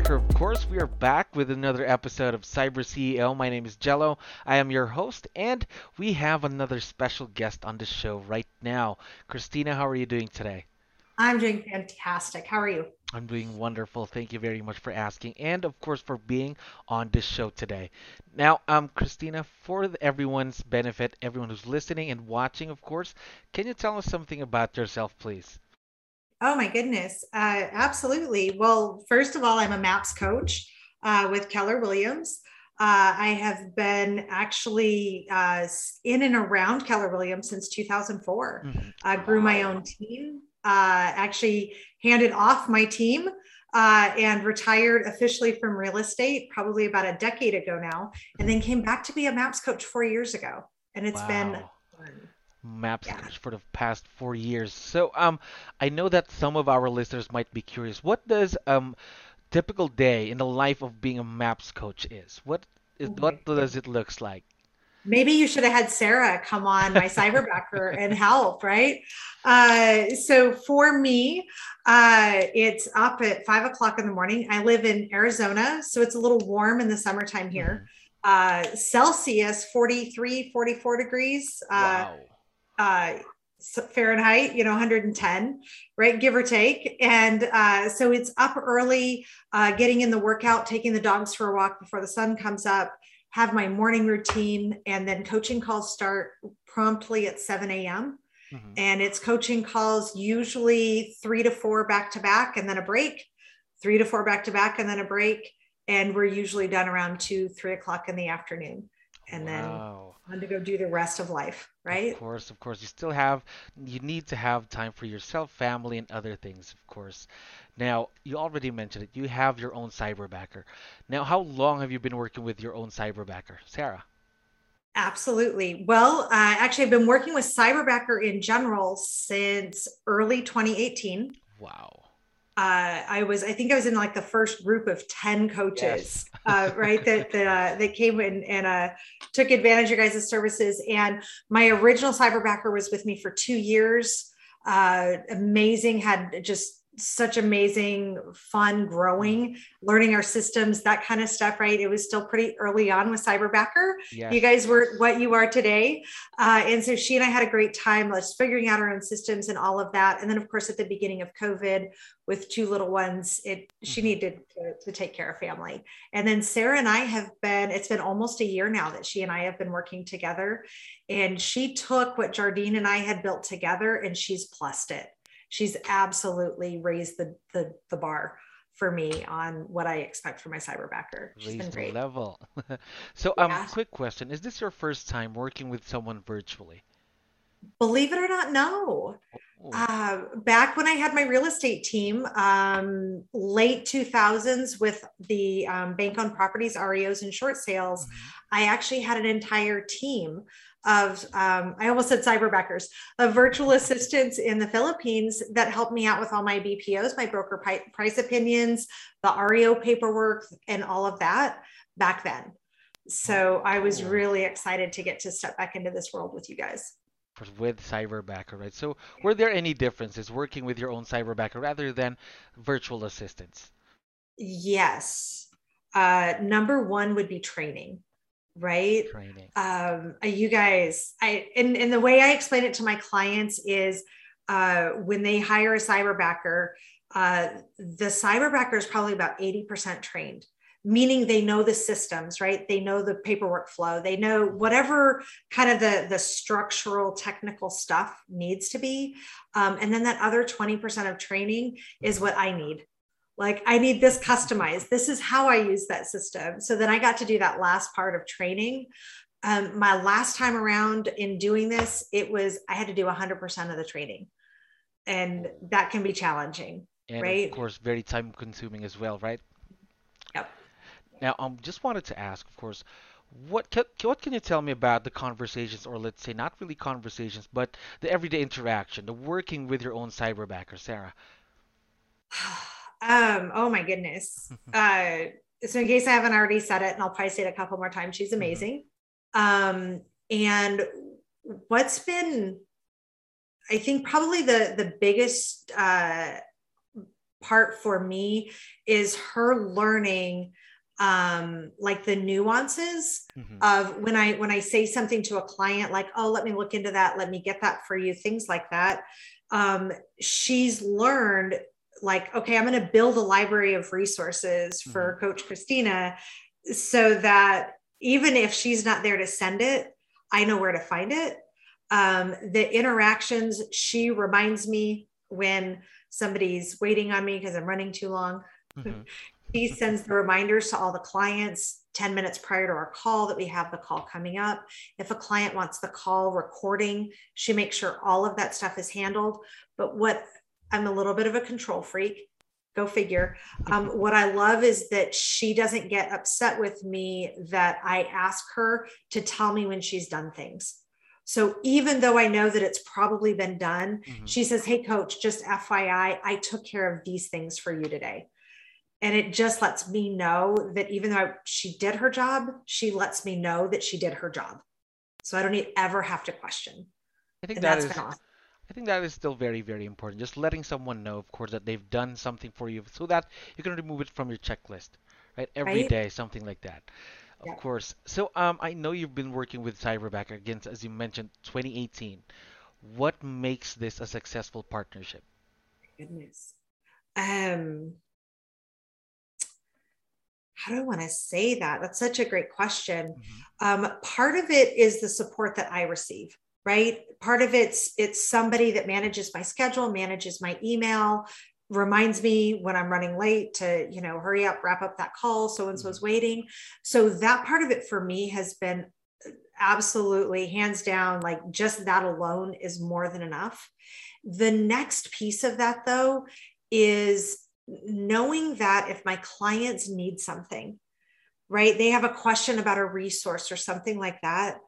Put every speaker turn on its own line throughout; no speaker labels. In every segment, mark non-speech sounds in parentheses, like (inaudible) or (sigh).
Cyberbacker. Of course, we are back with another episode of Cyber CEO. My name is Jello. I am your host, and we have another special guest on the show right now. Christina, how are you doing today?
I'm doing fantastic. How are you?
I'm doing wonderful. Thank you very much for asking, and of course for being on this show today. Now, um, Christina, for everyone's benefit, everyone who's listening and watching, of course, can you tell us something about yourself, please?
Oh my goodness. Uh, absolutely. Well, first of all, I'm a MAPS coach uh, with Keller Williams. Uh, I have been actually uh, in and around Keller Williams since 2004. Mm-hmm. I grew my own team, uh, actually handed off my team uh, and retired officially from real estate probably about a decade ago now, and then came back to be a MAPS coach four years ago. And it's wow. been fun
maps yeah. for the past four years. So um, I know that some of our listeners might be curious. What does um typical day in the life of being a MAPS coach is? What is okay. what does it looks like?
Maybe you should have had Sarah come on my cyberbacker and help, right? Uh, so for me, uh, it's up at five o'clock in the morning. I live in Arizona, so it's a little warm in the summertime here. Mm-hmm. Uh, Celsius 43, 44 degrees. Uh, wow uh, Fahrenheit, you know, 110, right? Give or take. And uh, so it's up early, uh, getting in the workout, taking the dogs for a walk before the sun comes up, have my morning routine, and then coaching calls start promptly at 7 a.m. Mm-hmm. And it's coaching calls usually three to four back to back and then a break, three to four back to back and then a break. And we're usually done around two, three o'clock in the afternoon. And wow. then to go do the rest of life, right?
Of course, of course. You still have, you need to have time for yourself, family, and other things, of course. Now, you already mentioned it. You have your own cyberbacker. Now, how long have you been working with your own cyberbacker, Sarah?
Absolutely. Well, uh, actually, I've been working with Cyberbacker in general since early 2018.
Wow
uh, I was, I think I was in like the first group of 10 coaches, yes. uh, right. That, that, uh, that came in and uh, took advantage of your guys' services. And my original cyberbacker was with me for two years. Uh, amazing, had just such amazing fun growing learning our systems that kind of stuff right? It was still pretty early on with cyberbacker. Yes. you guys were what you are today. Uh, and so she and i had a great time just figuring out our own systems and all of that. And then of course at the beginning of covid with two little ones it she mm-hmm. needed to, to take care of family. And then sarah and i have been it's been almost a year now that she and i have been working together. And she took what jardine and i had built together and she's plussed it she's absolutely raised the the, the bar for me on what I expect from my cyberbacker. She's
Raised been great. level. (laughs) so, um, yeah. quick question: Is this your first time working with someone virtually?
Believe it or not, no. Oh. Uh, back when I had my real estate team, um, late 2000s with the um, bank on properties, REOs, and short sales, mm-hmm. I actually had an entire team of um, I almost said cyberbackers of virtual assistants in the Philippines that helped me out with all my BPOs, my broker price opinions, the REO paperwork, and all of that back then. So I was really excited to get to step back into this world with you guys.
With cyberbacker, right? So were there any differences working with your own cyberbacker rather than virtual assistants?
Yes. Uh, number one would be training right? Training. Um you guys i and, and the way i explain it to my clients is uh when they hire a cyberbacker uh the cyberbacker is probably about 80% trained meaning they know the systems right? They know the paperwork flow. They know whatever kind of the the structural technical stuff needs to be. Um, and then that other 20% of training is what i need like i need this customized this is how i use that system so then i got to do that last part of training um, my last time around in doing this it was i had to do 100% of the training and that can be challenging
and
right?
of course very time consuming as well, right?
Yep.
Now, i um, just wanted to ask, of course, what can, what can you tell me about the conversations, or let's say not really conversations, but the everyday interaction, the working with your own cyberbacker, Sarah? (sighs) (sighs)
um, oh my goodness. (laughs) uh, so in case I haven't already said it, and I'll probably say it a couple more times, she's
Mm-hmm.
amazing. Um, and what's been, I think, probably the the biggest uh, part for me is her learning um like the nuances
Mhm.
of when i when i say something to a client like oh let me look into that let me get that for you things like that um she's learned like okay i'm going to build a library of resources for coach christina so that even if she's not there to send it i know where to find it um the interactions she reminds me when somebody's waiting on me because i'm running too long
Mm-hmm. (laughs)
she sends the reminders to all the clients 10 minutes prior to our call that we have the call coming up. If a client wants the call recording, she makes sure all of that stuff is handled. But what I'm a little bit of a control freak, go figure. Um, what I love is that she doesn't get upset with me that I ask her to tell me when she's done things. So even though I know that it's probably been done,
Mhm.
she says, Hey, coach, just FYI, I took care of these things for you today and it just lets me know that even though she did her job she lets me know that she did her job so i don't need, ever have to question
I think
and
that
that's
is
been awesome
I think that is still very, very important. Just letting someone know, of course, that they've done something for you so that you can remove it from your checklist, right? Every
Right.
day, something like that. Of
Yeah.
course. So, um, I know you've been working with Cyberback again, as you mentioned, 2018. What makes this a successful partnership?
goodness um how do i want to say that that's such a great question
Mhm.
um, part of it is the support that i receive right? Part of it's it's somebody that manages my schedule manages my email reminds me when i'm running late to you know hurry up wrap up that call so and so's mm-hmm. waiting. So that part of it for me has been absolutely hands down like just that alone is more than enough. The next piece of that though is knowing that if my clients need something right? They have a question about a resource or something like that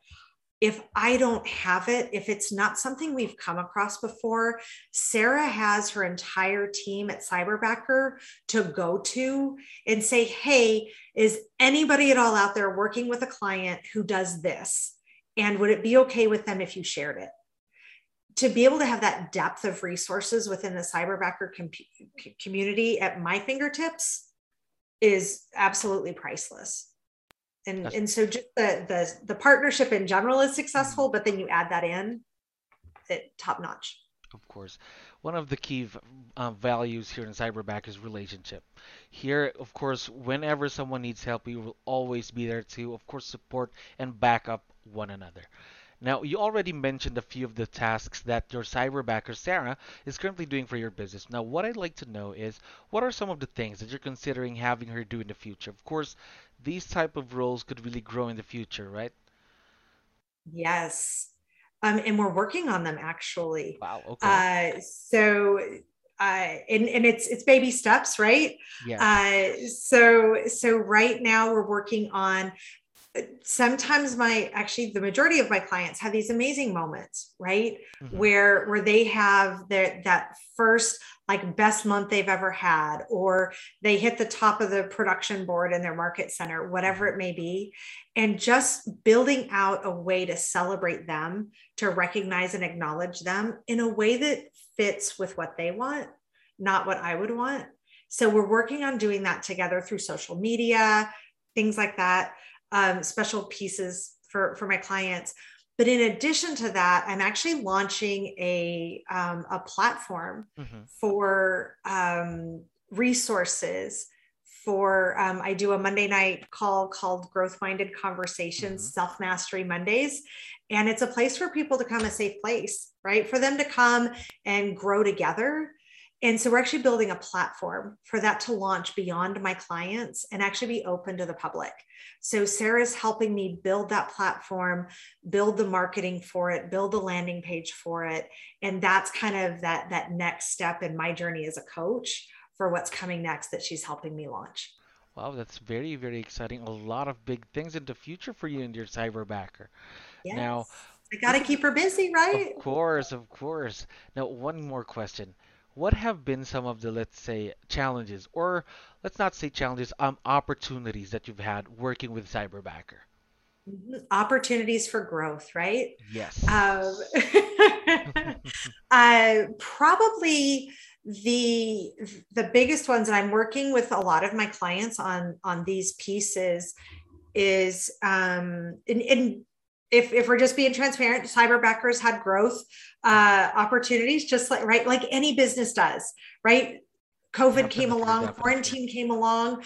if I don't have it, if it's not something we've come across before, Sarah has her entire team at Cyberbacker to go to and say, Hey, is anybody at all out there working with a client who does this? And would it be okay with them if you shared it? To be able to have that depth of resources within the Cyberbacker com- community at my fingertips is absolutely priceless and
That's-
and so just the the the partnership in general is successful but then you add that in it top notch
Of course. One of the key uh, values here in Cyberback is relationship. Here, of course, whenever someone needs help, we will always be there to, of course, support and back up one another. Now, you already mentioned a few of the tasks that your cyberbacker Sarah is currently doing for your business. Now, what I'd like to know is what are some of the things that you're considering having her do in the future? Of course, these type of roles could really grow in the future, right?
yes um and we're working on them actually
Wow, okay.
uh so uh and and it's it's baby steps right
Yes.
uh so so right now we're working on sometimes my actually the majority of my clients have these amazing moments right?
Mhm.
where where they have their that first like best month they've ever had or they hit the top of the production board in their market center whatever it may be and just building out a way to celebrate them to recognize and acknowledge them in a way that fits with what they want not what i would want. So we're working on doing that together through social media things like that um, special pieces for for my clients but in addition to that i'm actually launching a um, a platform
Mhm.
for um, resources for um, i do a monday night call called growth minded conversations
Mhm.
self mastery mondays and it's a place for people to come a safe place right for them to come and grow together and so we're actually building a platform for that to launch beyond my clients and actually be open to the public. So Sarah's helping me build that platform, build the marketing for it, build the landing page for it. And that's kind of that, that next step in my journey as a coach for what's coming next that she's helping me launch.
Wow, that's very, very exciting. A lot of big things in the future for you and your cyberbacker.
Yes.
Now,
I got to keep her busy, right?
of course, of course. Now, one more question. What have been some of the, let's say, challenges, or let's not say challenges, um, opportunities that you've had working with Cyberbacker?
Mhm. Opportunities for growth, right?
Yes.
Um, (laughs) (laughs) uh, probably the the biggest ones and i'm working with a lot of my clients on on these pieces is um in, in if if we're just being transparent cyberbackers had growth uh opportunities just like right like any business does right? Covid came along
definitely.
quarantine came along.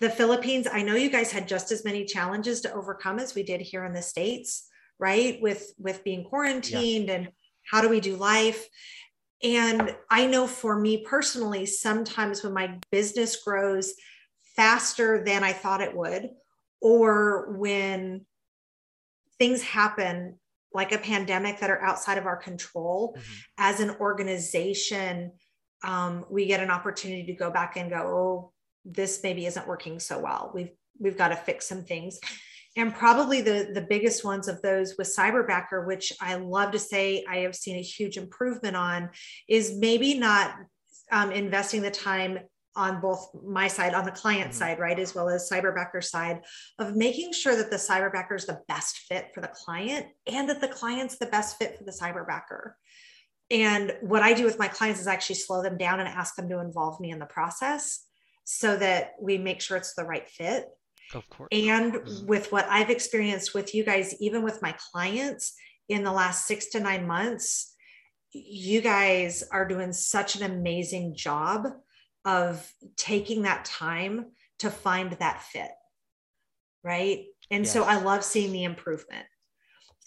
The philippines i know you guys had just as many challenges to overcome as we did here in the states right? With with being quarantined and how do we do life? And I know for me personally, sometimes when my business grows faster than I thought it would, or when things happen like a pandemic that are outside of our control,
Mhm.
as an organization, um, we get an opportunity to go back and go, oh, this maybe isn't working so well. We've we've got to fix some things. And probably the, the biggest ones of those with Cyberbacker, which I love to say I have seen a huge improvement on, is maybe not um, investing the time on both my side, on the client
Mhm.
side, right, as well as Cyberbacker side, of making sure that the Cyberbacker is the best fit for the client and that the client's the best fit for the Cyberbacker. And what I do with my clients is actually slow them down and ask them to involve me in the process so that we make sure it's the right fit.
Of course.
And
Mhm.
with what I've experienced with you guys, even with my clients in the last six to nine months, you guys are doing such an amazing job of taking that time to find that fit. Right. And so I love seeing the improvement.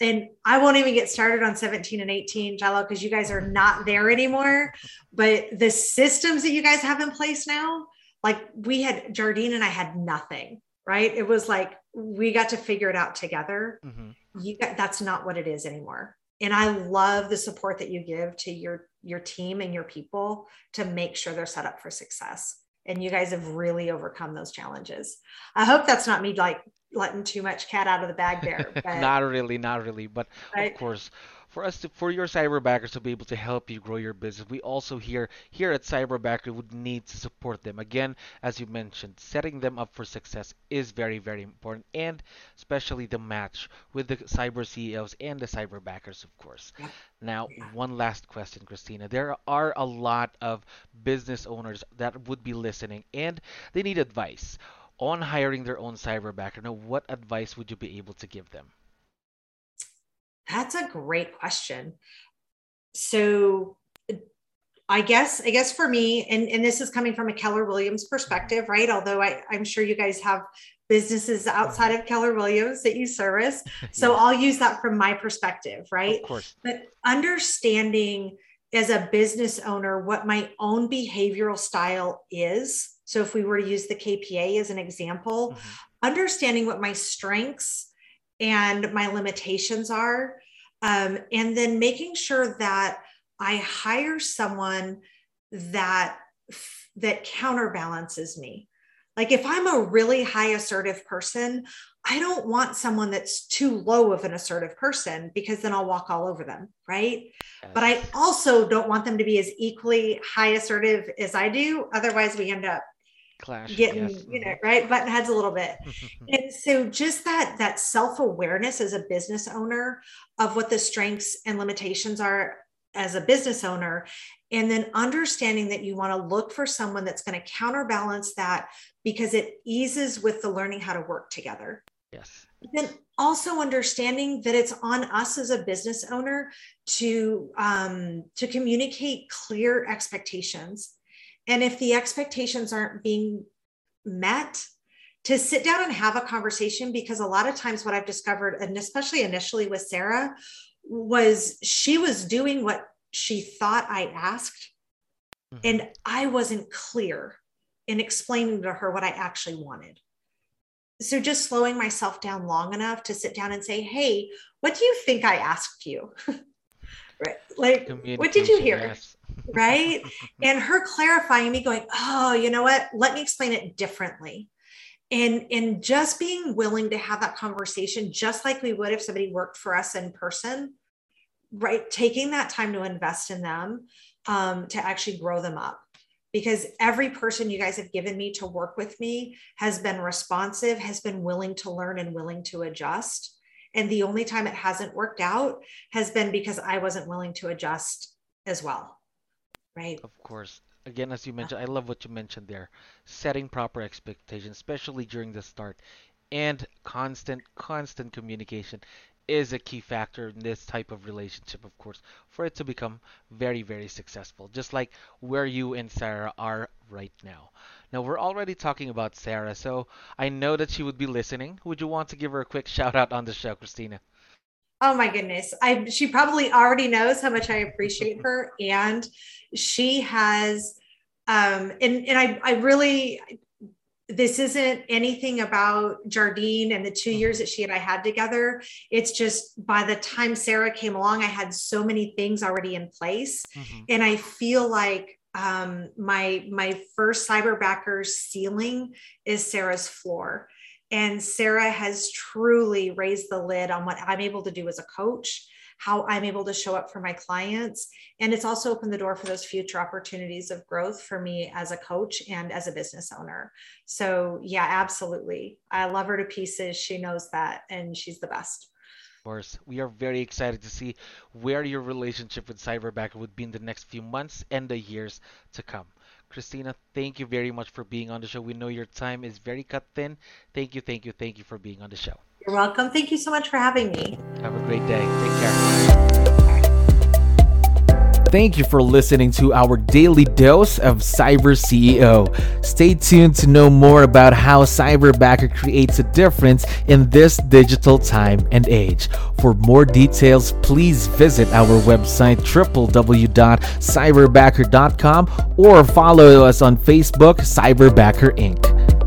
And I won't even get started on 17 and 18, Jello, because you guys are not there anymore. But the systems that you guys have in place now, like we had Jardine and I had nothing, right? It was like we got to figure it out together.
Mhm.
You got that's not what it is anymore. And I love the support that you give to your your team and your people to make sure they're set up for success. And you guys have really overcome those challenges. I hope that's not me like letting too much cat out of the bag there. (laughs) But
Not really, not really, but
right?
of course, for us to, for your cyberbackers to be able to help you grow your business, we also here here at Cyberbacker would need to support them. Again, as you mentioned, setting them up for success is very, very important, and especially the match with the cyber CEOs and the cyberbackers, of course. Now, one last question, Christina. There are a lot of business owners that would be listening, and they need advice on hiring their own cyberbacker. Now, what advice would you be able to give them?
That's a great question. So I guess, I guess for me, and, and this is coming from a Keller Williams perspective, right? Although I, I'm sure you guys have businesses outside of Keller Williams that you service. (laughs) So
Yes,
I'll use that from my perspective, right?
of course.
But understanding as a business owner what my own behavioral style is. So if we were to use the KPA as an example,
Mhm.
understanding what my strengths and my limitations are, um, and then making sure that I hire someone that that counterbalances me. Like if I'm a really high assertive person, I don't want someone that's too low of an assertive person because then I'll walk all over them, right? But I also don't want them to be as equally high assertive as I do. Otherwise, we end up
Clash,
getting,
yes.
you know, right, button heads a little bit. (laughs) And so just that that self-awareness as a business owner of what the strengths and limitations are as a business owner and then understanding that you want to look for someone that's going to counterbalance that because it eases with the learning how to work together
Yes.
then also understanding that it's on us as a business owner to um, to communicate clear expectations and if the expectations aren't being met to sit down and have a conversation because a lot of times what i've discovered and especially initially with sarah was she was doing what she thought i asked.
Mhm.
and i wasn't clear in explaining to her what i actually wanted. So just slowing myself down long enough to sit down and say hey what do you think i asked you? (laughs) Right? Like what did you hear?
yes.
Right? and her clarifying me, going, "Oh, you know what? Let me explain it differently." And and just being willing to have that conversation, just like we would if somebody worked for us in person, right? Taking that time to invest in them um, to actually grow them up because every person you guys have given me to work with me has been responsive, has been willing to learn and willing to adjust. And the only time it hasn't worked out has been because I wasn't willing to adjust as well. Right.
Of course. Again, as you mentioned, I love what you mentioned there. Setting proper expectations, especially during the start, and constant, constant communication is a key factor in this type of relationship, of course, for it to become very, very successful, just like where you and Sarah are right now. Now, we're already talking about Sarah, so I know that she would be listening. Would you want to give her a quick shout out on the show, Christina?
Oh my goodness. I she probably already knows how much I appreciate (laughs) her and she has um and and I I really this isn't anything about Jardine and the two mm-hmm. years that she and I had together. It's just by the time Sarah came along, I had so many things already in place. Mm-hmm. And I feel like um, my my first cyberbackers ceiling is Sarah's floor. And Sarah has truly raised the lid on what I'm able to do as a coach how I'm able to show up for my clients. And it's also opened the door for those future opportunities of growth for me as a coach and as a business owner. So, yeah, absolutely. I love her to pieces. She knows that, and she's the best.
Of course, we are very excited to see where your relationship with Cyberbacker would be in the next few months and the years to come. Christina, thank you very much for being on the show. We know your time is very cut thin. Thank you, thank you, thank you for being on the show.
You're welcome. Thank you so much for having me.
Have a great day. Take care. Thank you for listening to our daily dose of Cyber CEO. Stay tuned to know more about how Cyberbacker creates a difference in this digital time and age. For more details, please visit our website www.cyberbacker.com or follow us on Facebook, Cyberbacker Inc.